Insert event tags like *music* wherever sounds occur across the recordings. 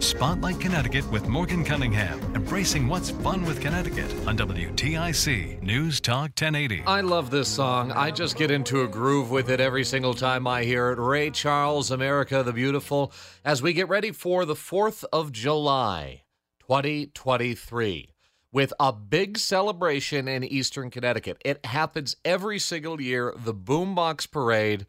Spotlight Connecticut with Morgan Cunningham, embracing what's fun with Connecticut on WTIC News Talk 1080. I love this song. I just get into a groove with it every single time I hear it. Ray Charles, America the Beautiful, as we get ready for the 4th of July, 2023, with a big celebration in Eastern Connecticut. It happens every single year, the Boombox Parade,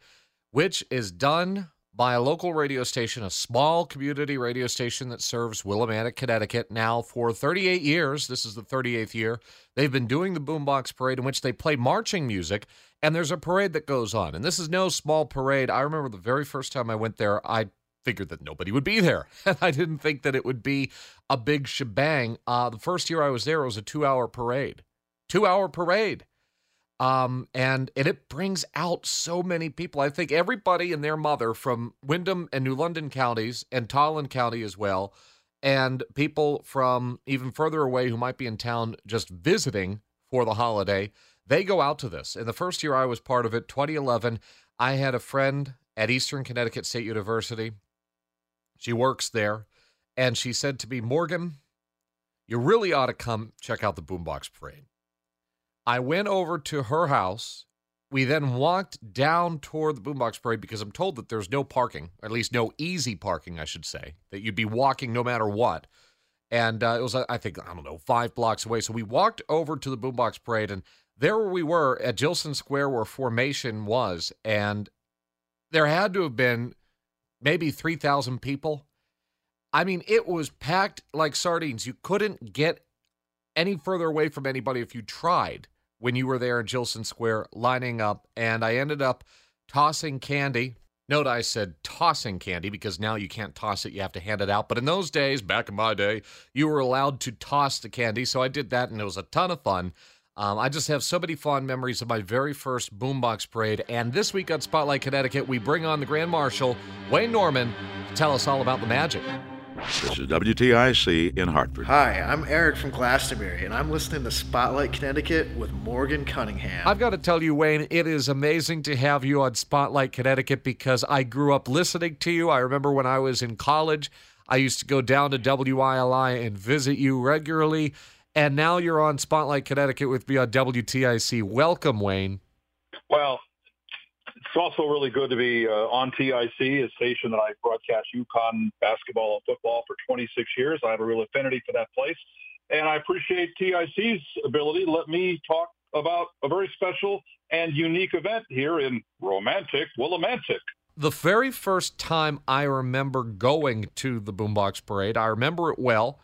which is done by a local radio station, a small community radio station that serves Willimantic, Connecticut now for 38 years. This is the 38th year. They've been doing the Boombox Parade in which they play marching music, and there's a parade that goes on. And this is no small parade. I remember the very first time I went there, I figured that nobody would be there. *laughs* And I didn't think that it would be a big shebang. Uh, the first year I was there, it was a two hour parade. Two hour parade. Um, and, and it brings out so many people. I think everybody and their mother from Windham and New London counties and Tolland County as well, and people from even further away who might be in town just visiting for the holiday, they go out to this. In the first year I was part of it, 2011, I had a friend at Eastern Connecticut State University. She works there, and she said to me, Morgan, you really ought to come check out the Boombox Parade. I went over to her house. We then walked down toward the Boombox Parade because I'm told that there's no parking, or at least no easy parking, I should say, that you'd be walking no matter what. And uh, it was, I think, I don't know, five blocks away. So we walked over to the Boombox Parade, and there we were at Jillson Square where Formation was. And there had to have been maybe 3,000 people. I mean, it was packed like sardines. You couldn't get any further away from anybody if you tried when you were there in Jillson Square lining up, and I ended up tossing candy. Note I said tossing candy because now you can't toss it, you have to hand it out. But in those days, back in my day, you were allowed to toss the candy. So I did that, and it was a ton of fun. Um, I just have so many fond memories of my very first Boombox Parade. And this week on Spotlight Connecticut, we bring on the Grand Marshal, Wayne Norman, to tell us all about the magic. This is WTIC in Hartford. Hi, I'm Eric from Glastonbury, and I'm listening to Spotlight Connecticut with Morgan Cunningham. I've got to tell you, Wayne, it is amazing to have you on Spotlight Connecticut because I grew up listening to you. I remember when I was in college, I used to go down to WILI and visit you regularly. And now you're on Spotlight Connecticut with me on WTIC. Welcome, Wayne. Well, it's also really good to be uh, on TIC, a station that I broadcast UConn basketball and football for 26 years. I have a real affinity for that place. And I appreciate TIC's ability to let me talk about a very special and unique event here in romantic Willimantic. The very first time I remember going to the Boombox Parade, I remember it well.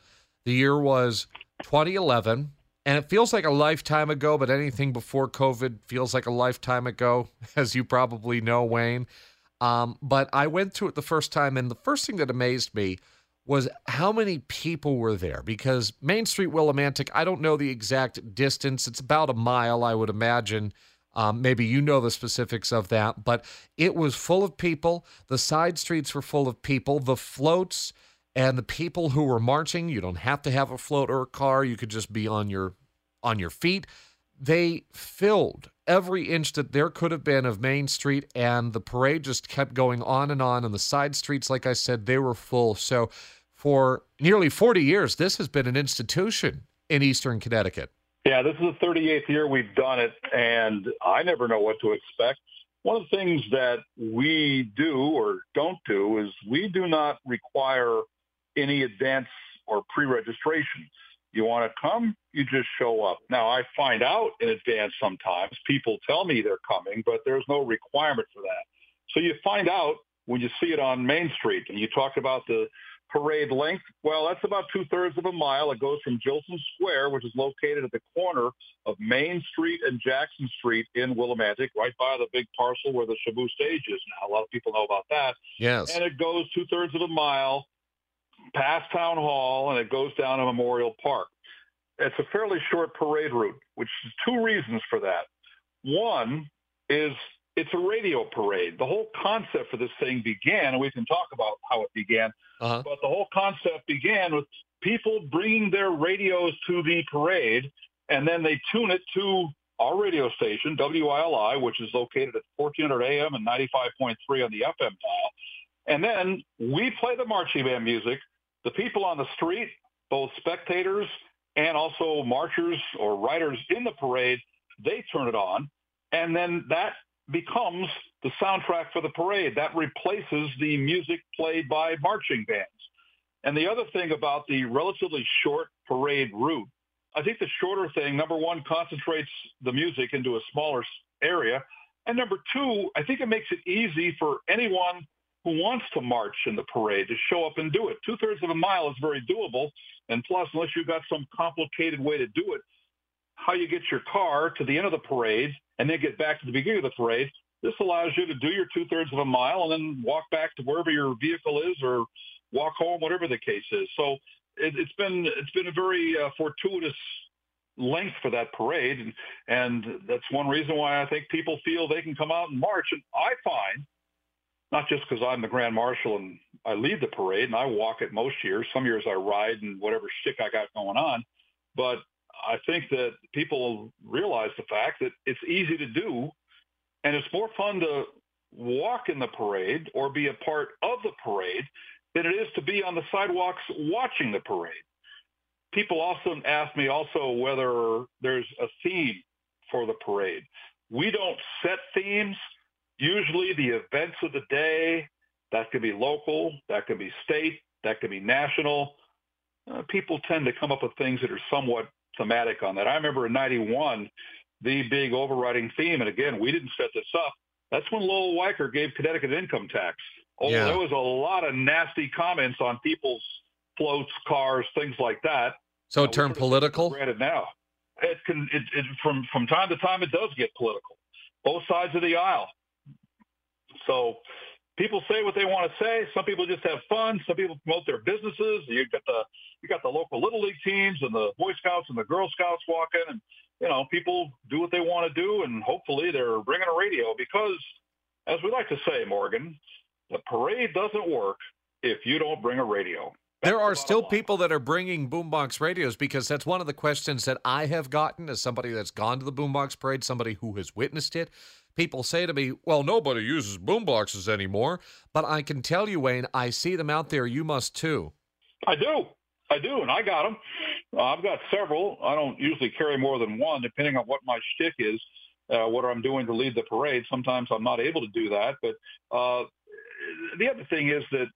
The year was 2011 and it feels like a lifetime ago, but anything before COVID feels like a lifetime ago, *laughs* as you probably know, Wayne. Um, but I went to it the first time, and the first thing that amazed me was how many people were there because Main Street Willimantic, I don't know the exact distance. It's about a mile, I would imagine. Um, maybe you know the specifics of that, but it was full of people. The side streets were full of people. The floats and the people who were marching, you don't have to have a float or a car. You could just be on your on your feet. They filled every inch that there could have been of Main Street, and the parade just kept going on and on. And the side streets, like I said, they were full. So for nearly 40 years, this has been an institution in Eastern Connecticut. Yeah, this is the 38th year we've done it, and I never know what to expect. One of the things that we do or don't do is we do not require any advance or pre-registration. You want to come, you just show up. Now, I find out in advance sometimes. People tell me they're coming, but there's no requirement for that. So you find out when you see it on Main Street. And you talk about the parade length. Well, that's about two-thirds of a mile. It goes from Jillson Square, which is located at the corner of Main Street and Jackson Street in Willimantic, right by the big parcel where the Shaboo stage is now. A lot of people know about that. Yes. And it goes two-thirds of a mile past Town Hall, and it goes down to Memorial Park. It's a fairly short parade route, which is two reasons for that. One is it's a radio parade. The whole concept for this thing began, and we can talk about how it began, uh-huh. but the whole concept began with people bringing their radios to the parade, and then they tune it to our radio station, WILI, which is located at 1400 AM and 95.3 on the FM dial. And then we play the marching band music The people on the street, both spectators and also marchers or riders in the parade, they turn it on. And then that becomes the soundtrack for the parade. That replaces the music played by marching bands. And the other thing about the relatively short parade route, I think the shorter thing, number one, concentrates the music into a smaller area. And number two, I think it makes it easy for anyone who wants to march in the parade to show up and do it. Two thirds of a mile is very doable. And plus, unless you've got some complicated way to do it, how you get your car to the end of the parade and then get back to the beginning of the parade, this allows you to do your two thirds of a mile and then walk back to wherever your vehicle is or walk home, whatever the case is. So it, has been it's been a very uh, fortuitous length for that parade, and and that's one reason why I think people feel they can come out and march. And I find not just because I'm the grand marshal and I lead the parade and I walk it most years. Some years I ride and whatever stick I got going on. But I think that people realize the fact that it's easy to do and it's more fun to walk in the parade or be a part of the parade than it is to be on the sidewalks watching the parade. People often ask me also whether there's a theme for the parade. We don't set themes usually the events of the day, that could be local, that could be state, that could be national. Uh, people tend to come up with things that are somewhat thematic on that. I remember in 91, the big overriding theme, and again, we didn't set this up, that's when Lowell Weicker gave Connecticut income tax. Oh, yeah. there was a lot of nasty comments on people's floats, cars, things like that. So it uh, turned political? Granted now. It can, it, it, from, from time to time, it does get political. Both sides of the aisle. So people say what they want to say. Some people just have fun. Some people promote their businesses. You got the you got the local little league teams and the Boy Scouts and the Girl Scouts walking, and you know people do what they want to do, and hopefully they're bringing a radio because, as we like to say, Morgan, the parade doesn't work if you don't bring a radio. There are still people that are bringing boombox radios because that's one of the questions that I have gotten as somebody that's gone to the boombox parade, somebody who has witnessed it people say to me, well, nobody uses boomboxes anymore. But I can tell you, Wayne, I see them out there. You must too. I do. I do. And I got them. Uh, I've got several. I don't usually carry more than one, depending on what my shtick is, uh, what I'm doing to lead the parade. Sometimes I'm not able to do that. But uh, the other thing is that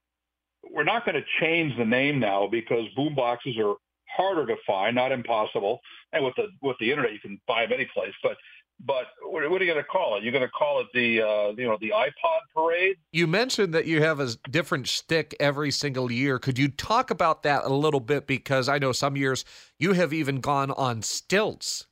we're not going to change the name now because boomboxes are harder to find, not impossible. And with the with the internet, you can buy them any place. But but what, are you going to call it? You're going to call it the uh, you know the iPod parade. You mentioned that you have a different stick every single year. Could you talk about that a little bit? Because I know some years you have even gone on stilts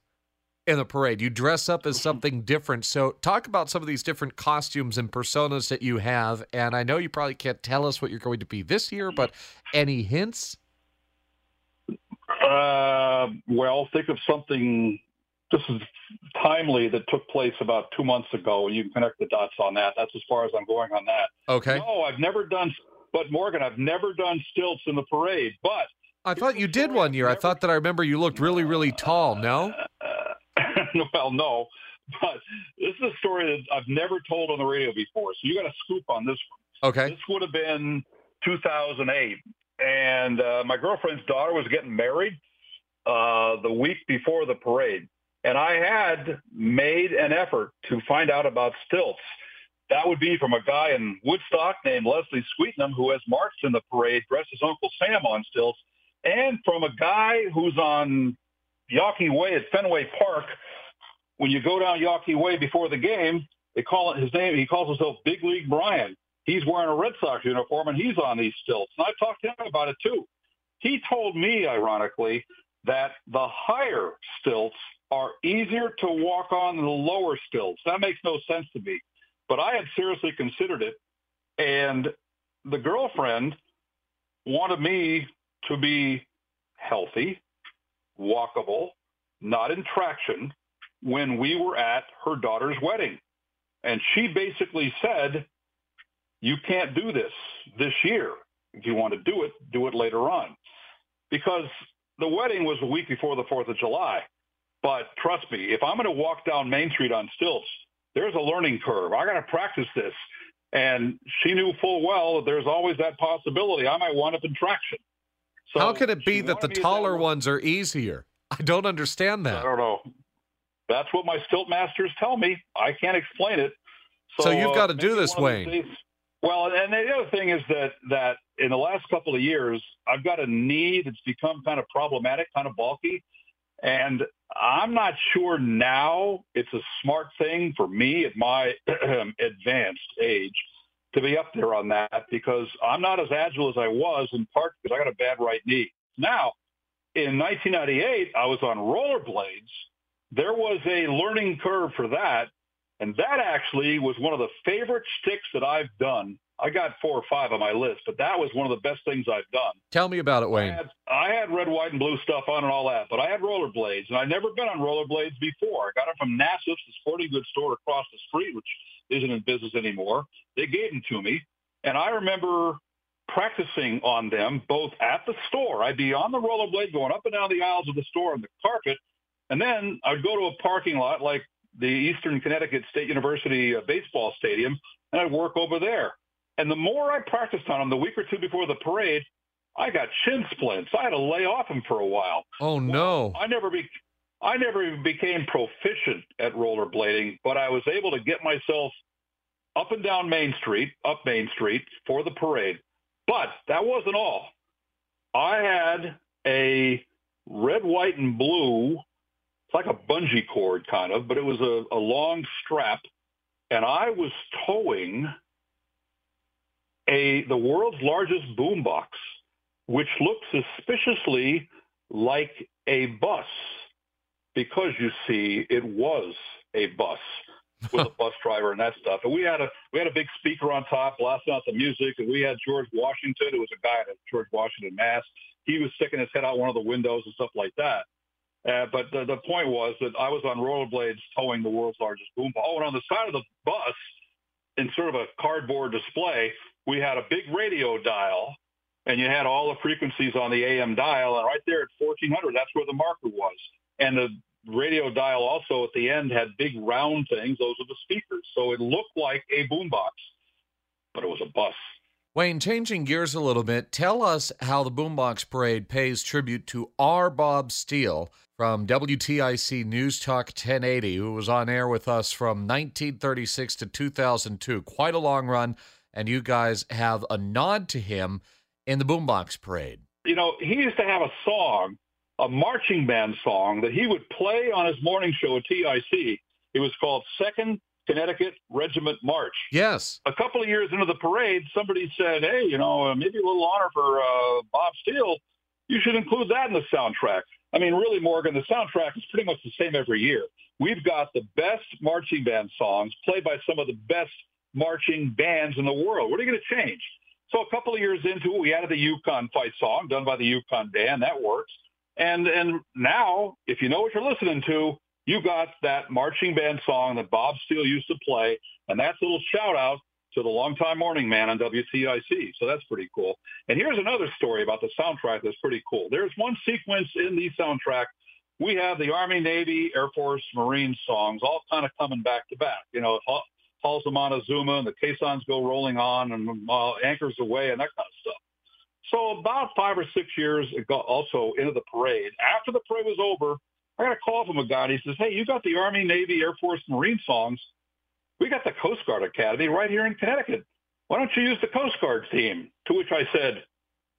in the parade. You dress up as something different. So talk about some of these different costumes and personas that you have. And I know you probably can't tell us what you're going to be this year, but any hints? Uh, well, think of something this is timely that took place about two months ago. You can connect the dots on that. That's as far as I'm going on that. Okay. No, I've never done, but Morgan, I've never done stilts in the parade. But I thought you did one year. I thought that I remember you looked really, really tall. No. *laughs* Well, no, but this is a story that I've never told on the radio before. So you got a scoop on this one. Okay. This would have been 2008, and uh, my girlfriend's daughter was getting married uh, the week before the parade. And I had made an effort to find out about stilts. That would be from a guy in Woodstock named Leslie Sweetnam, who has marched in the parade, dressed as Uncle Sam on stilts, and from a guy who's on Yawkey Way at Fenway Park. When you go down Yawkey Way before the game, they call it his name. He calls himself Big League Brian. He's wearing a Red Sox uniform and he's on these stilts. And I talked to him about it too. He told me, ironically, that the higher stilts are easier to walk on the lower stilts. That makes no sense to me. But I had seriously considered it. And the girlfriend wanted me to be healthy, walkable, not in traction when we were at her daughter's wedding. And she basically said, you can't do this this year. If you want to do it, do it later on. Because the wedding was a week before the 4th of July. But trust me, if I'm going to walk down Main Street on stilts, there's a learning curve. I got to practice this. And she knew full well that there's always that possibility I might wind up in traction. So How can it be that the wanted me at taller one- ones are easier? I don't understand that. I don't know. That's what my stilt masters tell me. I can't explain it. So you've uh, gotta do this, Wayne. days- Well, and the other thing is that that in the last couple of years, I've got a knee that's become kind of problematic, kind of bulky, and I'm not sure now it's a smart thing for me at my *clears throat* advanced age to be up there on that because I'm not as agile as I was in part because I got a bad right knee. Now, in 1998, I was on rollerblades. There was a learning curve for that. And that actually was one of the favorite sticks that I've done. I got four or five on my list, but that was one of the best things I've done. Tell me about it, I Wayne. had, I had red, white, and blue stuff on and all that, but I had rollerblades, and I'd never been on rollerblades before. I got them from Nassau's, the sporting goods store across the street, which isn't in business anymore. They gave them to me, and I remember practicing on them both at the store. I'd be on the rollerblade going up and down the aisles of the store on the carpet, and then I'd go to a parking lot like the Eastern Connecticut State University uh, baseball stadium, and I'd work over there. And the more I practiced on them, the week or two before the parade, I got shin splints. I had to lay off them for a while. Oh no. I never be, I never became proficient at rollerblading, but I was able to get myself up and down Main Street, up Main Street for the parade. But that wasn't all. I had a red, white, and blue. It's like a bungee cord kind of, but it was a, a long strap, and I was towing a the world's largest boombox, which looked suspiciously like a bus, because you see, it was a bus with a *laughs* bus driver and that stuff. And we had a we had a big speaker on top blasting out the music, and we had George Washington, who was a guy at George Washington Mass. He was sticking his head out one of the windows and stuff like that. Uh, but the, the point was that I was on rollerblades towing the world's largest boom. Oh, and on the side of the bus, in sort of a cardboard display, we had a big radio dial, and you had all the frequencies on the AM dial, and right there at 1400, that's where the marker was. And the radio dial also at the end had big round things. Those are the speakers. So it looked like a boombox, but it was a bus. Wayne, changing gears a little bit, tell us how the Boombox Parade pays tribute to R. Bob Steele from WTIC News Talk 1080, who was on air with us from 1936 to 2002. Quite a long run, and you guys have a nod to him in the Boombox Parade. You know, he used to have a song, a marching band song that he would play on his morning show at TIC. It was called Second Connecticut Regiment March. Yes. a couple of years into the parade, somebody said, "Hey, you know, uh, maybe a little honor for uh, Bob Steele. You should include that in the soundtrack." I mean, really, Morgan, the soundtrack is pretty much the same every year. We've got the best marching band songs played by some of the best marching bands in the world. What are you going to change? So a couple of years into it, we added the UConn fight song done by the UConn band. That works. And and now, if you know what you're listening to, you got that marching band song that Bob Steele used to play, and that's a little shout out to the longtime morning man on WTIC. So that's pretty cool. And here's another story about the soundtrack that's pretty cool. There's one sequence in the soundtrack. We have the Army, Navy, Air Force, Marine songs all kind of coming back to back. You know, Hall- Halls of Montezuma and the caissons go rolling on and uh, anchors aweigh and that kind of stuff. So about five or six years ago, also into the parade. After the parade was over, I got a call from a guy and he says, hey, you got the Army, Navy, Air Force, Marine songs. We got the Coast Guard Academy right here in Connecticut. Why don't you use the Coast Guard theme? To which I said,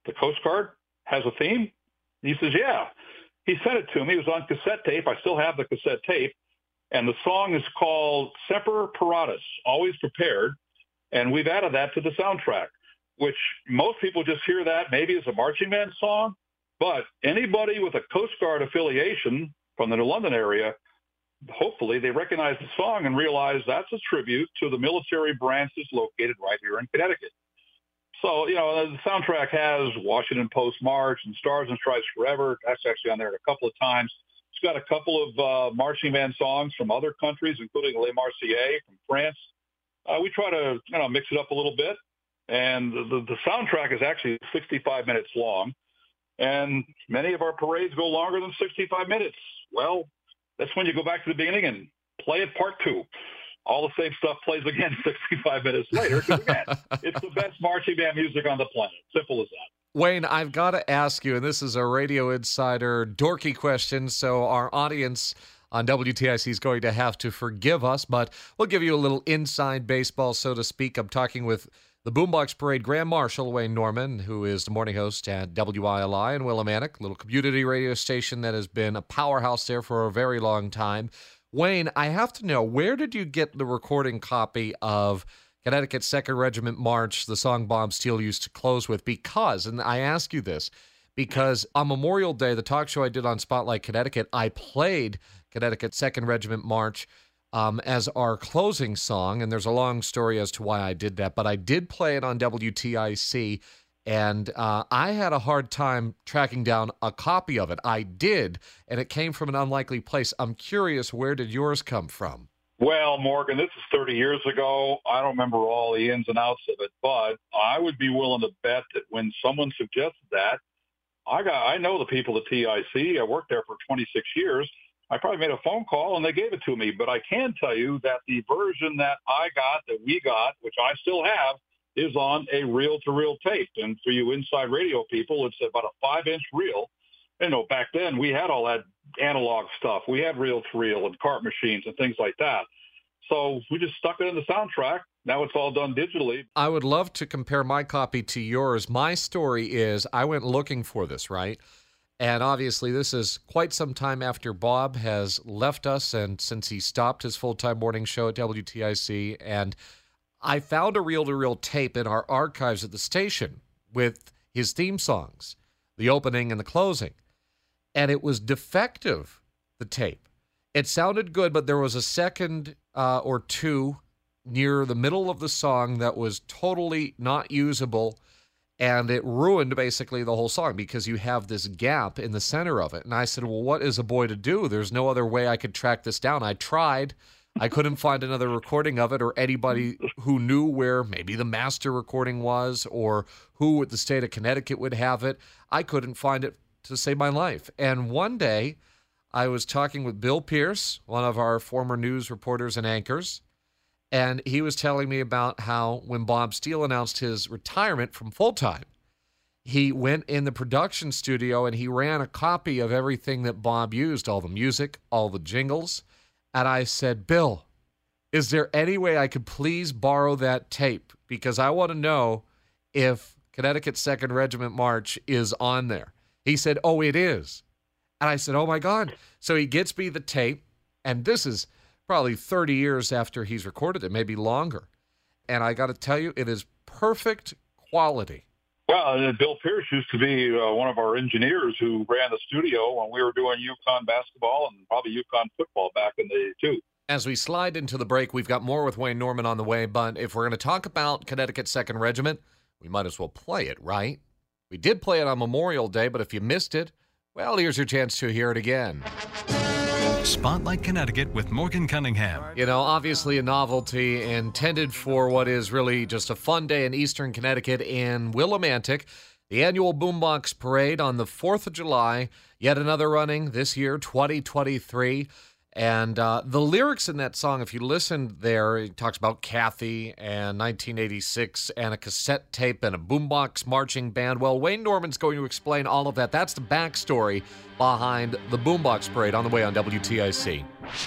the Coast Guard has a theme? And he says, yeah. He sent it to me. It was on cassette tape. I still have the cassette tape. And the song is called Semper Paratus, Always Prepared. And we've added that to the soundtrack, which most people just hear that maybe as a marching band song. But anybody with a Coast Guard affiliation from the New London area, hopefully they recognize the song and realize that's a tribute to the military branches located right here in Connecticut. So, you know, the soundtrack has Washington Post March and Stars and Stripes Forever. That's actually on there a couple of times. It's got a couple of uh, marching band songs from other countries, including Les Marseillaise from France. Uh, we try to, you know, mix it up a little bit. And the, the soundtrack is actually 65 minutes long. And many of our parades go longer than 65 minutes. Well, that's when you go back to the beginning and play it part two. All the same stuff plays again *laughs* 65 minutes later. again, it's the best marching band music on the planet. Simple as that. Wayne, I've got to ask you, and this is a Radio Insider dorky question, so our audience on WTIC is going to have to forgive us, but we'll give you a little inside baseball, so to speak. I'm talking with the Boombox Parade Grand Marshal, Wayne Norman, who is the morning host at WILI in Willimantic, little community radio station that has been a powerhouse there for a very long time. Wayne, I have to know, where did you get the recording copy of Connecticut Second Regiment March, the song Bob Steele used to close with, because, and I ask you this, because on Memorial Day, the talk show I did on Spotlight Connecticut, I played Connecticut Second Regiment March um, as our closing song, and there's a long story as to why I did that, but I did play it on WTIC, and uh, I had a hard time tracking down a copy of it. I did, and it came from an unlikely place. I'm curious, where did yours come from? Well, Morgan, this is 30 years ago. I don't remember all the ins and outs of it, but I would be willing to bet that when someone suggested that, I got I know the people at TIC. I worked there for 26 years. I probably made a phone call and they gave it to me. But I can tell you that the version that I got, that we got, which I still have, is on a reel-to-reel tape. And for you inside radio people, it's about a five-inch reel. You know, back then we had all that analog stuff. We had reel-to-reel and cart machines and things like that. So we just stuck it in the soundtrack. Now it's all done digitally. I would love to compare my copy to yours. My story is I went looking for this, right? And obviously, this is quite some time after Bob has left us and since he stopped his full time morning show at WTIC. And I found a reel to reel tape in our archives at the station with his theme songs, the opening and the closing. And it was defective, the tape. It sounded good, but there was a second uh, or two near the middle of the song that was totally not usable and it ruined basically the whole song because you have this gap in the center of it. And I said, Well, what is a boy to do? There's no other way I could track this down. I tried. I couldn't find another recording of it or anybody who knew where maybe the master recording was or who at the state of Connecticut would have it. I couldn't find it to save my life. And one day I was talking with Bill Pierce, one of our former news reporters and anchors, and he was telling me about how when Bob Steele announced his retirement from full time, he went in the production studio and he ran a copy of everything that Bob used, all the music, all the jingles. And I said, Bill, is there any way I could please borrow that tape? Because I want to know if Connecticut 2nd Regiment March is on there. He said, Oh, it is. And I said, Oh my God. So he gets me the tape. And this is probably 30 years after he's recorded it, maybe longer. And I got to tell you, it is perfect quality. Well, uh, Bill Pierce used to be uh, one of our engineers who ran the studio when we were doing UConn basketball and probably UConn football back in the day, too. As we slide into the break, we've got more with Wayne Norman on the way. But if we're going to talk about Connecticut 2nd Regiment, we might as well play it, right? We did play it on Memorial Day, but if you missed it, well, here's your chance to hear it again. Spotlight Connecticut with Morgan Cunningham. You know, obviously a novelty intended for what is really just a fun day in Eastern Connecticut in Willimantic. The annual Boombox Parade on the 4th of July. Yet another running this year, 2023. And uh, the lyrics in that song, if you listen there, it talks about Kathy and 1986 and a cassette tape and a boombox marching band. Well, Wayne Norman's going to explain all of that. That's the backstory behind the Boombox Parade on the way on WTIC.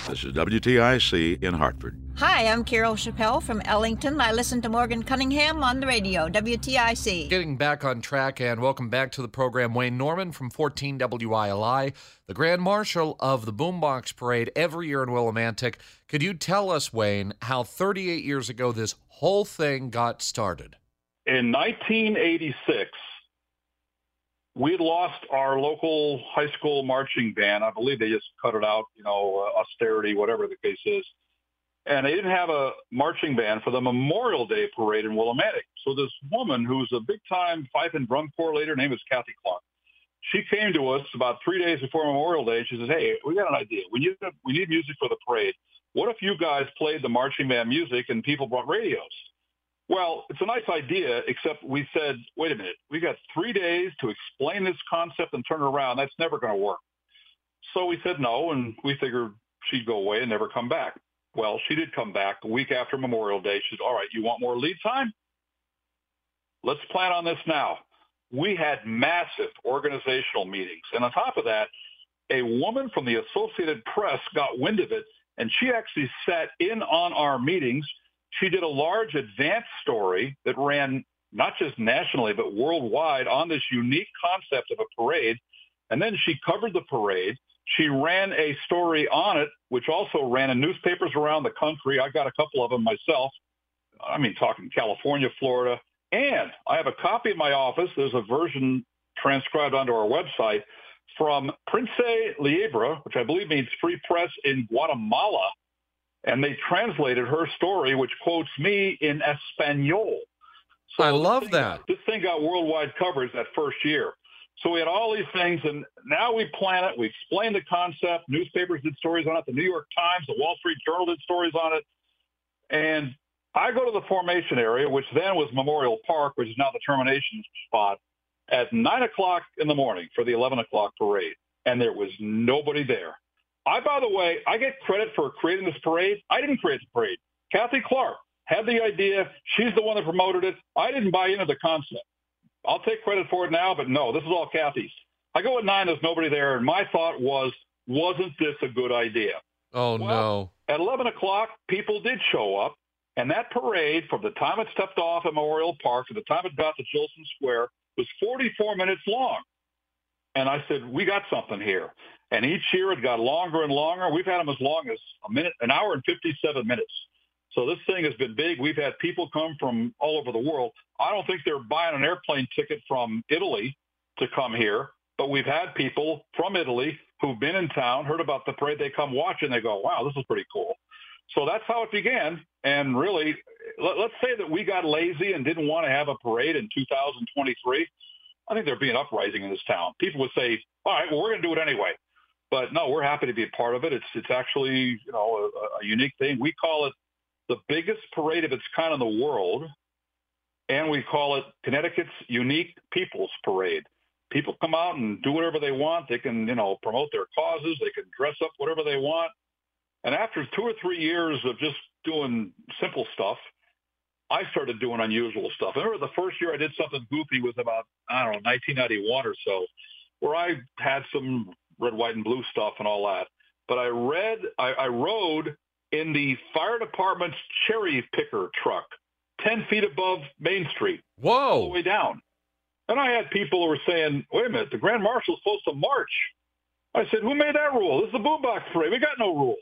This is WTIC in Hartford. Hi, I'm Carol Chappelle from Ellington. I listen to Morgan Cunningham on the radio, WTIC. Getting back on track, and welcome back to the program. Wayne Norman from 14 WILI, the Grand Marshal of the Boombox Parade every year in Willimantic. Could you tell us, Wayne, how 38 years ago this whole thing got started? In 1986, we had lost our local high school marching band. I believe they just cut it out, you know, uh, austerity, whatever the case is. And they didn't have a marching band for the Memorial Day parade in Willimantic. So this woman who's a big-time fife and drum corps leader, her name is Kathy Clark. She came to us about three days before Memorial Day. She says, "Hey, we got an idea. We need we need music for the parade. What if you guys played the marching band music and people brought radios?" Well, it's a nice idea, except we said, wait a minute, we got three days to explain this concept and turn it around. That's never going to work. So we said no, and we figured she'd go away and never come back. Well, she did come back a week after Memorial Day. She said, all right, you want more lead time? Let's plan on this now. we had massive organizational meetings. And on top of that, a woman from the Associated Press got wind of it, and she actually sat in on our meetings. She did a large advance story that ran not just nationally, but worldwide on this unique concept of a parade. And then she covered the parade. She ran a story on it, which also ran in newspapers around the country. I got a couple of them myself. I mean, talking California, Florida. And I have a copy in my office. There's a version transcribed onto our website from Prensa Libre, which I believe means free press in Guatemala. And they translated her story, which quotes me in Espanol. So I love that. this thing got worldwide coverage that first year. So we had all these things, and now we plan it. We explain the concept. Newspapers did stories on it. The New York Times, the Wall Street Journal did stories on it. And I go to the formation area, which then was Memorial Park, which is now the termination spot, at 9 o'clock in the morning for the 11 o'clock parade. And there was nobody there. I, by the way, I get credit for creating this parade. I didn't create the parade. Kathy Clark had the idea. She's the one that promoted it. I didn't buy into the concept. I'll take credit for it now, but no, this is all Kathy's. I go at nine, there's nobody there, and my thought was, wasn't this a good idea? Oh well, no! At 11 o'clock, people did show up, and that parade, from the time it stepped off at Memorial Park to the time it got to Jillson Square, was 44 minutes long. And I said, we got something here. And each year it got longer and longer. We've had them as long as a minute, an hour and 57 minutes. So this thing has been big. We've had people come from all over the world. I don't think they're buying an airplane ticket from Italy to come here, but we've had people from Italy who've been in town, heard about the parade. They come watch and they go, wow, this is pretty cool. So that's how it began. And really, let, us say that we got lazy and didn't want to have a parade in 2023. I think there'd be an uprising in this town. People would say, all right, well, we're going to do it anyway. But no, we're happy to be a part of it. It's, it's actually, you know, a, a unique thing. We call it the biggest parade of its kind in the world, and we call it Connecticut's Unique People's Parade. People come out and do whatever they want. They can, you know, promote their causes. They can dress up whatever they want. And after two or three years of just doing simple stuff, I started doing unusual stuff. I remember the first year I did something goofy was about, I don't know, 1991 or so, where I had some red, white, and blue stuff and all that. But I read, I, I rode in the fire department's cherry picker truck, 10 feet above Main Street. Whoa. All the way down. And I had people who were saying, wait a minute, the Grand Marshal's supposed to march. I said, who made that rule? This is the boombox parade. We got no rules.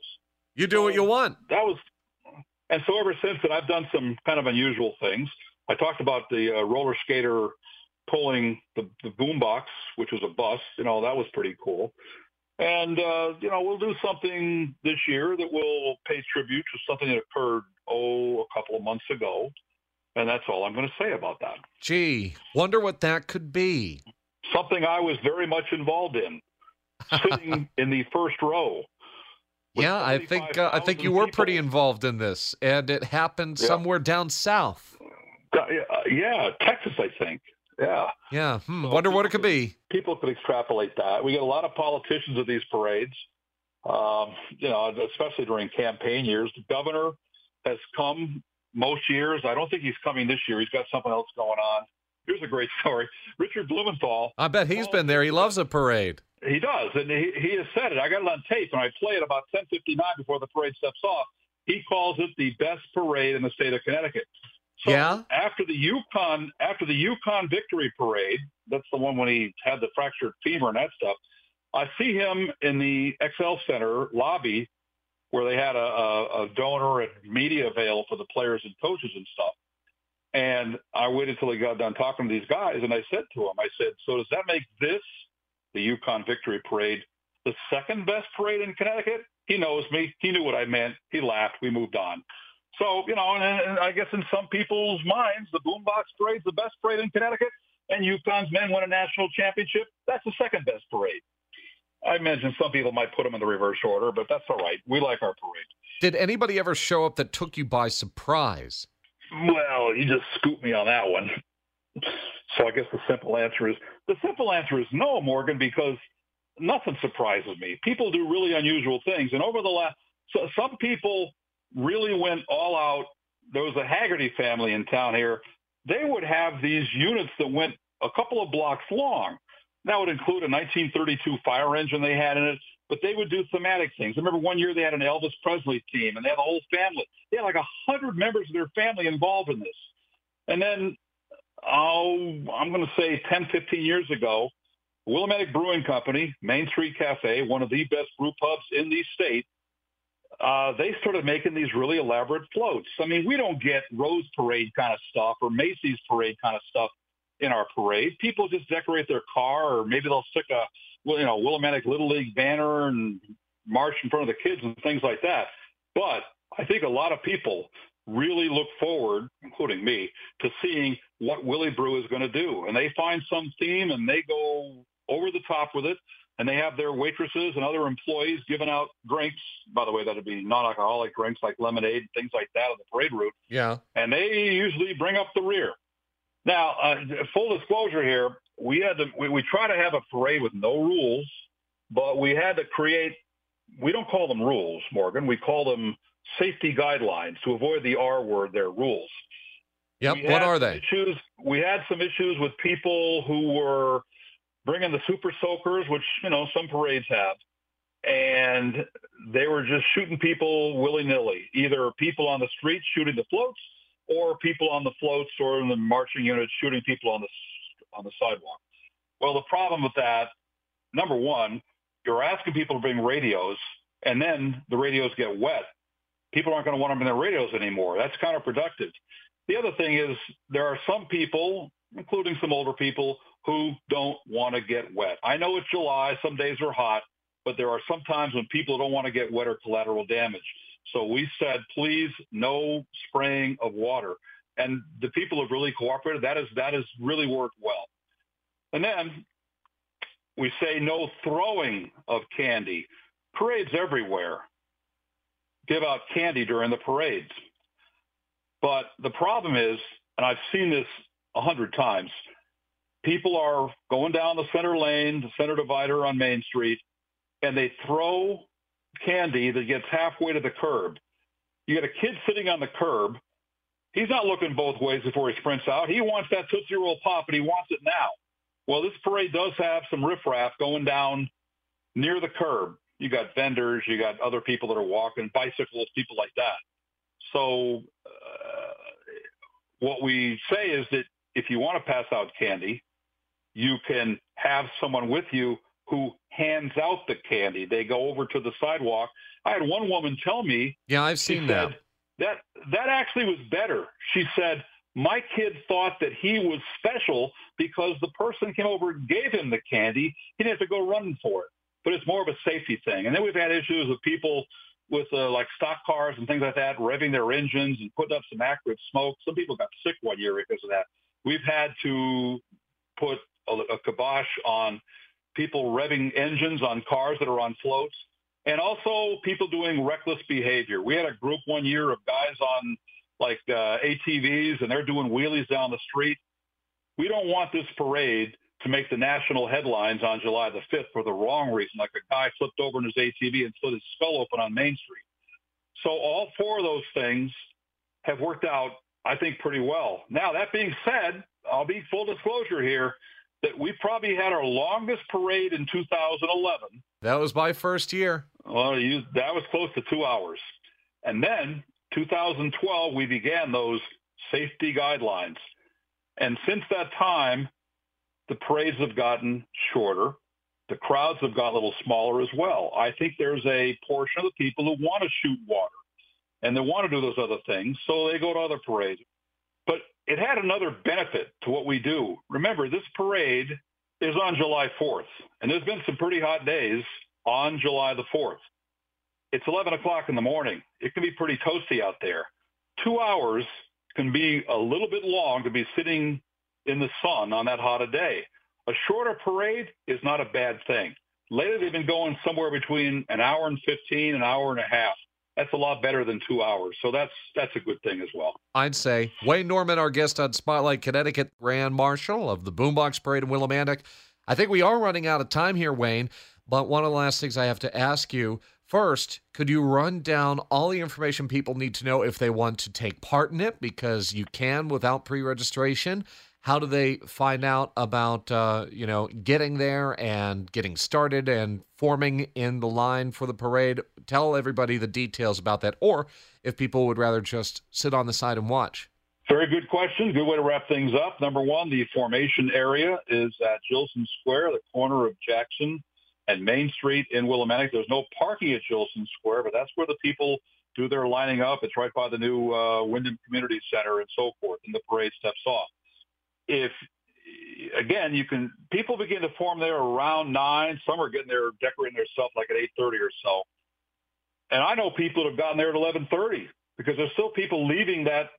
You do what you want. That was, and so ever since then, I've done some kind of unusual things. I talked about the uh, roller skater pulling the, the boombox, which was a bus. You know, that was pretty cool. And, uh, you know, we'll do something this year that will pay tribute to something that occurred, oh, a couple of months ago. And that's all I'm going to say about that. Gee, wonder what that could be. Something I was very much involved in, sitting *laughs* in the first row. Yeah, I think uh, I think you were pretty involved in this, and it happened yeah. somewhere down south. Uh, yeah, Texas, I think. Yeah. Yeah. Hmm. So Wonder what it could be. People could extrapolate that. We get a lot of politicians at these parades, um, you know, especially during campaign years. The governor has come most years. I don't think he's coming this year. He's got something else going on. Here's a great *laughs* story. Richard Blumenthal. I bet he's been there. He loves a parade. He does, and he, he has said it. I got it on tape, and I play it about 10:59 before the parade steps off. He calls it the best parade in the state of Connecticut. So yeah. After the UConn, after the UConn Victory Parade, that's the one when he had the fractured femur and that stuff. I see him in the XL Center lobby where they had a, a, a donor and media avail for the players and coaches and stuff. And I waited until he got done talking to these guys, and I said to him, I said, "So does that make this, the UConn Victory Parade, the second best parade in Connecticut?" He knows me. He knew what I meant. He laughed. We moved on. So, you know, and, and I guess in some people's minds, the Boombox Parade's the best parade in Connecticut, and UConn's men won a national championship. That's the second best parade. I imagine some people might put them in the reverse order, but that's all right. We like our parade. Did anybody ever show up that took you by surprise? Well, you just scooped me on that one. So I guess the simple answer is the simple answer is no, Morgan, because nothing surprises me. People do really unusual things, and over the last, so some people really went all out. There was a Haggerty family in town here. They would have these units that went a couple of blocks long. That would include a 1932 fire engine they had in it, but they would do thematic things. I remember one year they had an Elvis Presley team, and they had the whole family. They had like a hundred members of their family involved in this. And then, oh, I'm going to say 10, 15 years ago, Willimantic Brewing Company, Main Street Cafe, one of the best brew pubs in the state, uh, they started making these really elaborate floats. I mean, we don't get Rose Parade kind of stuff or Macy's Parade kind of stuff in our parade. People just decorate their car, or maybe they'll stick a you know Willimantic Little League banner and march in front of the kids and things like that. But I think a lot of people really look forward, including me, to seeing what Willie Brew is going to do. And they find some theme and they go over the top with it. And they have their waitresses and other employees giving out drinks. By the way, that'd be non-alcoholic drinks like lemonade, things like that on the parade route. Yeah. And they usually bring up the rear. Now, uh, full disclosure here, we had to, we, we try to have a parade with no rules, but we had to create, we don't call them rules, Morgan. We call them safety guidelines to avoid the R word, their rules. Yep. What are they? Issues, we had some issues with people who were bringing the super soakers, which, you know, some parades have. And they were just shooting people willy-nilly, either people on the streets shooting the floats or people on the floats or in the marching units shooting people on the on the sidewalk. Well, the problem with that, number one, you're asking people to bring radios, and then the radios get wet. People aren't going to want them in their radios anymore. That's counterproductive. The other thing is there are some people, including some older people, who don't want to get wet. I know it's July, some days are hot, but there are some times when people don't want to get wet or collateral damage. So we said, please, no spraying of water. And the people have really cooperated. That is that has really worked well. And then we say no throwing of candy. Parades everywhere give out candy during the parades. But the problem is, and I've seen this a hundred times, people are going down the center lane, the center divider on Main Street, and they throw candy that gets halfway to the curb. You get a kid sitting on the curb. He's not looking both ways before he sprints out. He wants that Tootsie Roll Pop, and he wants it now. Well, this parade does have some riffraff going down near the curb. You got vendors, you got other people that are walking, bicycles, people like that. So uh, what we say is that if you want to pass out candy, you can have someone with you who hands out the candy. They go over to the sidewalk. I had one woman tell me. Yeah, I've seen that. Said, that that actually was better. She said, "My kid thought that he was special because the person came over and gave him the candy. He didn't have to go running for it. But it's more of a safety thing. And then we've had issues with people with uh, like stock cars and things like that, revving their engines and putting up some acrid smoke. Some people got sick one year because of that. We've had to put a, kibosh on people revving engines on cars that are on floats, and also people doing reckless behavior. We had a group one year of guys on like uh, ATVs, and they're doing wheelies down the street. We don't want this parade to make the national headlines on July the 5th for the wrong reason, like a guy flipped over in his ATV and split his skull open on Main Street. So all four of those things have worked out, I think, pretty well. Now, that being said, I'll be full disclosure here that we probably had our longest parade in 2011. That was my first year. Well, you, that was close to two hours. And then 2012, we began those safety guidelines. And since that time, the parades have gotten shorter. The crowds have got a little smaller as well. I think there's a portion of the people who want to shoot water and they want to do those other things, so they go to other parades. But it had another benefit to what we do. Remember, this parade is on July 4th, and there's been some pretty hot days on July the 4th. It's 11 o'clock in the morning. It can be pretty toasty out there. Two hours can be a little bit long to be sitting in the sun on that hot a day. A shorter parade is not a bad thing. Lately, they've been going somewhere between an hour and 15, an hour and a half. That's a lot better than two hours. So that's that's a good thing as well. I'd say Wayne Norman, our guest on Spotlight Connecticut, Grand Marshal of the Boombox Parade in Willimantic. I think we are running out of time here, Wayne. But one of the last things I have to ask you First, could you run down all the information people need to know if they want to take part in it? Because you can without pre registration. How do they find out about uh, you know getting there and getting started and forming in the line for the parade? Tell everybody the details about that, or if people would rather just sit on the side and watch. Very good question. Good way to wrap things up. Number one, the formation area is at Jillson Square, the corner of Jackson and Main Street in Willimantic. There's no parking at Jillson Square, but that's where the people do their lining up. It's right by the new uh, Windham Community Center and so forth, and the parade steps off if again, you can people begin to form there around nine. Some are getting there decorating their stuff like at eight thirty or so. And I know people that have gotten there at eleven thirty because there's still people leaving that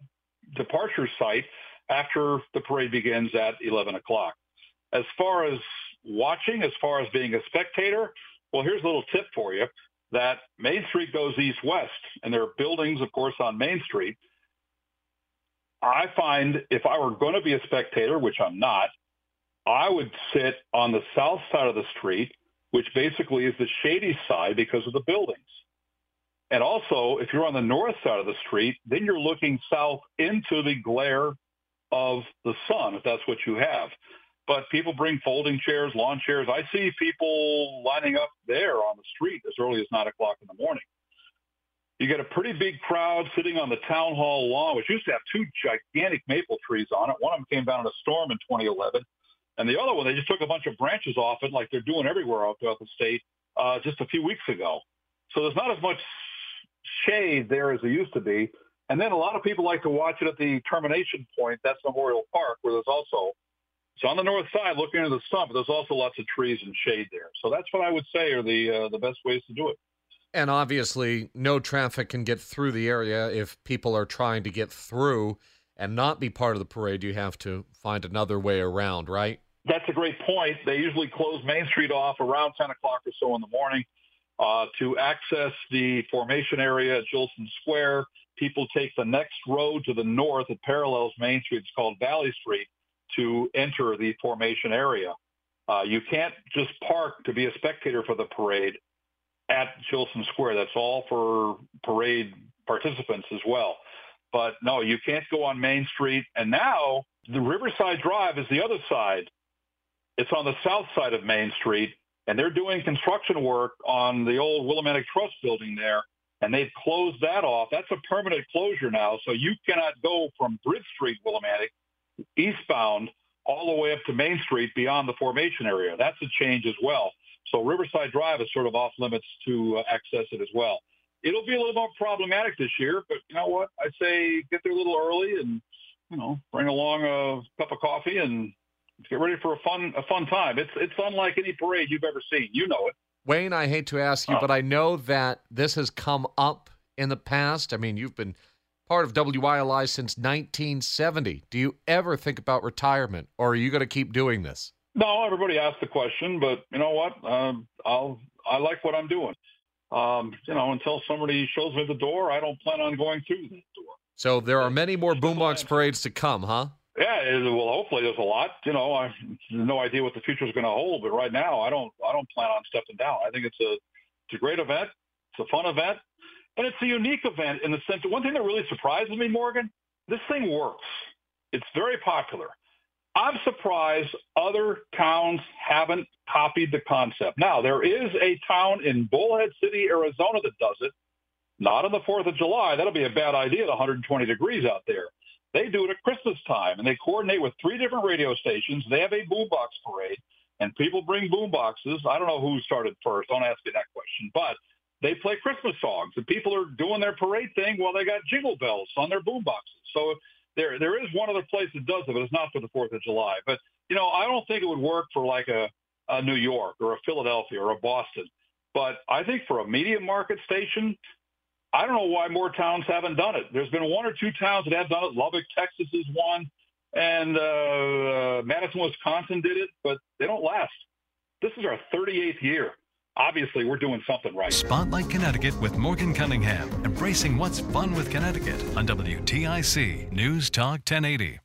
departure site after the parade begins at eleven o'clock. As far as watching, as far as being a spectator, well, here's a little tip for you: that Main Street goes east-west, and there are buildings, of course, on Main Street. I find if I were going to be a spectator, which I'm not, I would sit on the south side of the street, which basically is the shady side because of the buildings. And also, if you're on the north side of the street, then you're looking south into the glare of the sun, if that's what you have. But people bring folding chairs, lawn chairs. I see people lining up there on the street as early as 9 o'clock in the morning. You get a pretty big crowd sitting on the town hall lawn, which used to have two gigantic maple trees on it. One of them came down in a storm in 2011, and the other one they just took a bunch of branches off it, like they're doing everywhere out throughout the state, uh, just a few weeks ago. So there's not as much shade there as there used to be. And then a lot of people like to watch it at the termination point. That's Memorial Park, where there's also it's on the north side, looking into the sun, but there's also lots of trees and shade there. So that's what I would say are the uh, the best ways to do it. And obviously, no traffic can get through the area if people are trying to get through and not be part of the parade. You have to find another way around, right? That's a great point. They usually close Main Street off around 10 o'clock or so in the morning. Uh, to access the formation area at Jillson Square, people take the next road to the north that parallels Main Street. It's called Valley Street to enter the formation area. Uh, you can't just park to be a spectator for the parade at Jillson Square. That's all for parade participants as well. But no, you can't go on Main Street. And now the Riverside Drive is the other side. It's on the south side of Main Street, and they're doing construction work on the old Willimantic Trust building there, and they've closed that off. That's a permanent closure now, so you cannot go from Bridge Street, Willimantic, eastbound all the way up to Main Street beyond the formation area. That's a change as well. So Riverside Drive is sort of off limits to uh, access it as well. It'll be a little more problematic this year, but you know what? I say get there a little early and you know bring along a cup of coffee and get ready for a fun a fun time. It's it's unlike any parade you've ever seen. You know it. Wayne, I hate to ask you, uh, but I know that this has come up in the past. I mean, you've been part of WILI since 1970. Do you ever think about retirement, or are you going to keep doing this? No, everybody asked the question, but you know what? Um, I'll I like what I'm doing. Um, you know, until somebody shows me the door, I don't plan on going through that door. So there are many more boombox parades to come, huh? Yeah, well, hopefully there's a lot. You know, I have no idea what the future is going to hold, but right now, I don't I don't plan on stepping down. I think it's a it's a great event. It's a fun event, and it's a unique event in the sense that one thing that really surprises me, Morgan, this thing works. It's very popular. I'm surprised other towns haven't copied the concept. Now, there is a town in Bullhead City, Arizona that does it. Not on the 4th of July. That'll be a bad idea at 120 degrees out there. They do it at Christmas time, and they coordinate with three different radio stations. They have a boombox parade, and people bring boomboxes. I don't know who started first. Don't ask me that question. But they play Christmas songs, and people are doing their parade thing while they got jingle bells on their boomboxes. So there there is one other place that does it, but it's not for the Fourth of July. But you know, I don't think it would work for like a, a New York or a Philadelphia or a Boston. But I think for a medium market station, I don't know why more towns haven't done it. There's been one or two towns that have done it. Lubbock, Texas is one, and uh, Madison, Wisconsin did it, but they don't last. This is our 38th year obviously we're doing something right. Spotlight Connecticut with Morgan Cunningham, embracing what's fun with Connecticut on WTIC News Talk 1080.